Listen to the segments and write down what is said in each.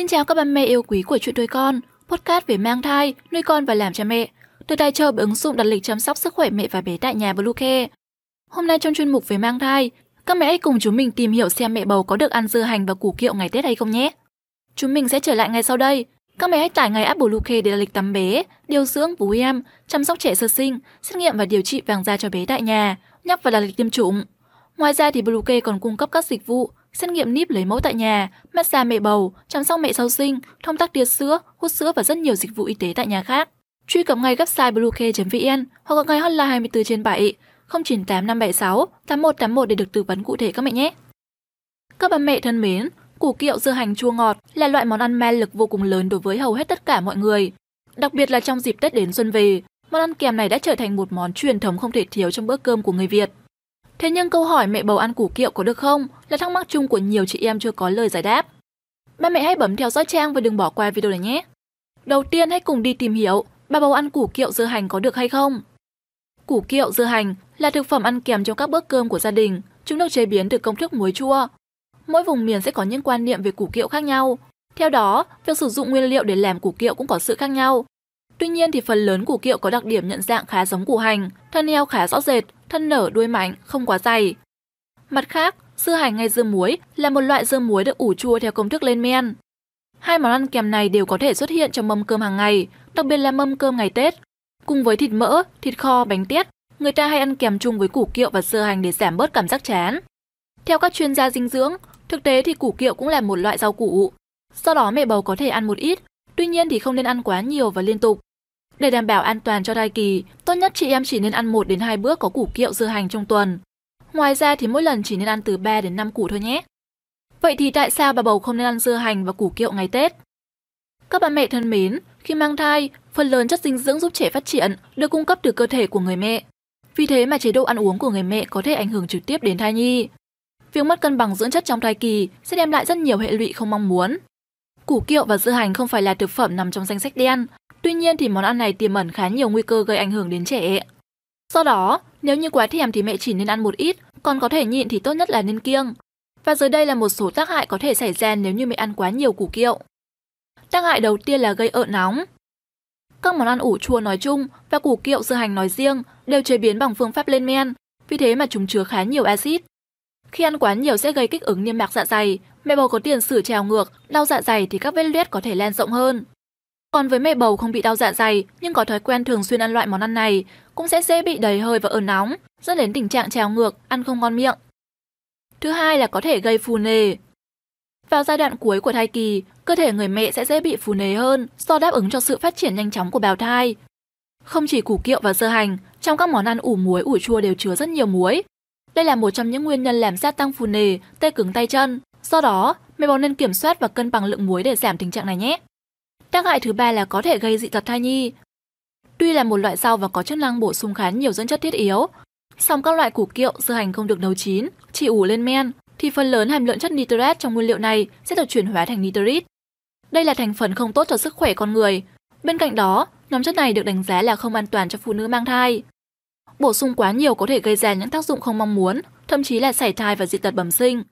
Xin chào các bà mẹ yêu quý của chuyện nuôi con, podcast về mang thai, nuôi con và làm cha mẹ, được tài trợ bởi ứng dụng đặt lịch chăm sóc sức khỏe mẹ và bé tại nhà Bluecare. Hôm nay trong chuyên mục về mang thai, các mẹ hãy cùng chúng mình tìm hiểu xem mẹ bầu có được ăn dưa hành và củ kiệu ngày Tết hay không nhé. Chúng mình sẽ trở lại ngay sau đây. Các mẹ hãy tải ngay app Bluecare để đặt lịch tắm bé, điều dưỡng vú em, chăm sóc trẻ sơ sinh, xét nghiệm và điều trị vàng da cho bé tại nhà, nhắc và đặt lịch tiêm chủng. Ngoài ra thì Bluecare còn cung cấp các dịch vụ xét nghiệm níp lấy mẫu tại nhà, massage mẹ bầu, chăm sóc mẹ sau sinh, thông tắc tia sữa, hút sữa và rất nhiều dịch vụ y tế tại nhà khác. Truy cập ngay website bluecare.vn hoặc gọi ngay hotline 24 trên 7 098 576 8181 để được tư vấn cụ thể các mẹ nhé. Các bà mẹ thân mến, củ kiệu dưa hành chua ngọt là loại món ăn men lực vô cùng lớn đối với hầu hết tất cả mọi người. Đặc biệt là trong dịp Tết đến xuân về, món ăn kèm này đã trở thành một món truyền thống không thể thiếu trong bữa cơm của người Việt. Thế nhưng câu hỏi mẹ bầu ăn củ kiệu có được không là thắc mắc chung của nhiều chị em chưa có lời giải đáp. Ba mẹ hãy bấm theo dõi trang và đừng bỏ qua video này nhé. Đầu tiên hãy cùng đi tìm hiểu bà bầu ăn củ kiệu dưa hành có được hay không. Củ kiệu dưa hành là thực phẩm ăn kèm trong các bữa cơm của gia đình. Chúng được chế biến từ công thức muối chua. Mỗi vùng miền sẽ có những quan niệm về củ kiệu khác nhau. Theo đó, việc sử dụng nguyên liệu để làm củ kiệu cũng có sự khác nhau. Tuy nhiên thì phần lớn củ kiệu có đặc điểm nhận dạng khá giống củ hành, thân heo khá rõ rệt, thân nở đuôi mạnh, không quá dày. Mặt khác, dưa hành hay dưa muối là một loại dưa muối được ủ chua theo công thức lên men. Hai món ăn kèm này đều có thể xuất hiện trong mâm cơm hàng ngày, đặc biệt là mâm cơm ngày Tết. Cùng với thịt mỡ, thịt kho, bánh tét, người ta hay ăn kèm chung với củ kiệu và dưa hành để giảm bớt cảm giác chán. Theo các chuyên gia dinh dưỡng, thực tế thì củ kiệu cũng là một loại rau củ. Do đó mẹ bầu có thể ăn một ít, tuy nhiên thì không nên ăn quá nhiều và liên tục. Để đảm bảo an toàn cho thai kỳ, tốt nhất chị em chỉ nên ăn 1 đến 2 bữa có củ kiệu dưa hành trong tuần. Ngoài ra thì mỗi lần chỉ nên ăn từ 3 đến 5 củ thôi nhé. Vậy thì tại sao bà bầu không nên ăn dưa hành và củ kiệu ngày Tết? Các bà mẹ thân mến, khi mang thai, phần lớn chất dinh dưỡng giúp trẻ phát triển được cung cấp từ cơ thể của người mẹ. Vì thế mà chế độ ăn uống của người mẹ có thể ảnh hưởng trực tiếp đến thai nhi. Việc mất cân bằng dưỡng chất trong thai kỳ sẽ đem lại rất nhiều hệ lụy không mong muốn. Củ kiệu và dưa hành không phải là thực phẩm nằm trong danh sách đen, tuy nhiên thì món ăn này tiềm ẩn khá nhiều nguy cơ gây ảnh hưởng đến trẻ. Do đó, nếu như quá thèm thì mẹ chỉ nên ăn một ít, còn có thể nhịn thì tốt nhất là nên kiêng. Và dưới đây là một số tác hại có thể xảy ra nếu như mẹ ăn quá nhiều củ kiệu. Tác hại đầu tiên là gây ợ nóng. Các món ăn ủ chua nói chung và củ kiệu dưa hành nói riêng đều chế biến bằng phương pháp lên men, vì thế mà chúng chứa khá nhiều axit. Khi ăn quá nhiều sẽ gây kích ứng niêm mạc dạ dày, mẹ bầu có tiền sử trào ngược, đau dạ dày thì các vết loét có thể lan rộng hơn. Còn với mẹ bầu không bị đau dạ dày nhưng có thói quen thường xuyên ăn loại món ăn này, cũng sẽ dễ bị đầy hơi và ớn nóng, dẫn đến tình trạng trào ngược, ăn không ngon miệng. Thứ hai là có thể gây phù nề. Vào giai đoạn cuối của thai kỳ, cơ thể người mẹ sẽ dễ bị phù nề hơn do đáp ứng cho sự phát triển nhanh chóng của bào thai. Không chỉ củ kiệu và dưa hành, trong các món ăn ủ muối ủ chua đều chứa rất nhiều muối. Đây là một trong những nguyên nhân làm gia tăng phù nề, tê cứng tay chân. Do đó, mẹ bầu nên kiểm soát và cân bằng lượng muối để giảm tình trạng này nhé. Tác hại thứ ba là có thể gây dị tật thai nhi. Tuy là một loại rau và có chức năng bổ sung khá nhiều dưỡng chất thiết yếu, song các loại củ kiệu, dưa hành không được nấu chín, chỉ ủ lên men, thì phần lớn hàm lượng chất nitrat trong nguyên liệu này sẽ được chuyển hóa thành nitrit. Đây là thành phần không tốt cho sức khỏe con người. Bên cạnh đó, nhóm chất này được đánh giá là không an toàn cho phụ nữ mang thai. Bổ sung quá nhiều có thể gây ra những tác dụng không mong muốn, thậm chí là sảy thai và dị tật bẩm sinh.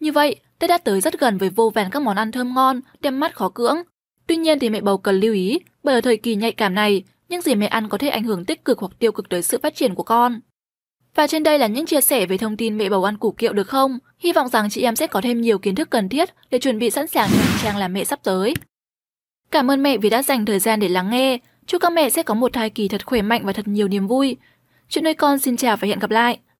Như vậy, Tết đã tới rất gần với vô vàn các món ăn thơm ngon, đem mắt khó cưỡng. Tuy nhiên thì mẹ bầu cần lưu ý, bởi ở thời kỳ nhạy cảm này, những gì mẹ ăn có thể ảnh hưởng tích cực hoặc tiêu cực tới sự phát triển của con. Và trên đây là những chia sẻ về thông tin mẹ bầu ăn củ kiệu được không? Hy vọng rằng chị em sẽ có thêm nhiều kiến thức cần thiết để chuẩn bị sẵn sàng cho hành trang làm mẹ sắp tới. Cảm ơn mẹ vì đã dành thời gian để lắng nghe. Chúc các mẹ sẽ có một thai kỳ thật khỏe mạnh và thật nhiều niềm vui. Chuyện nuôi con xin chào và hẹn gặp lại.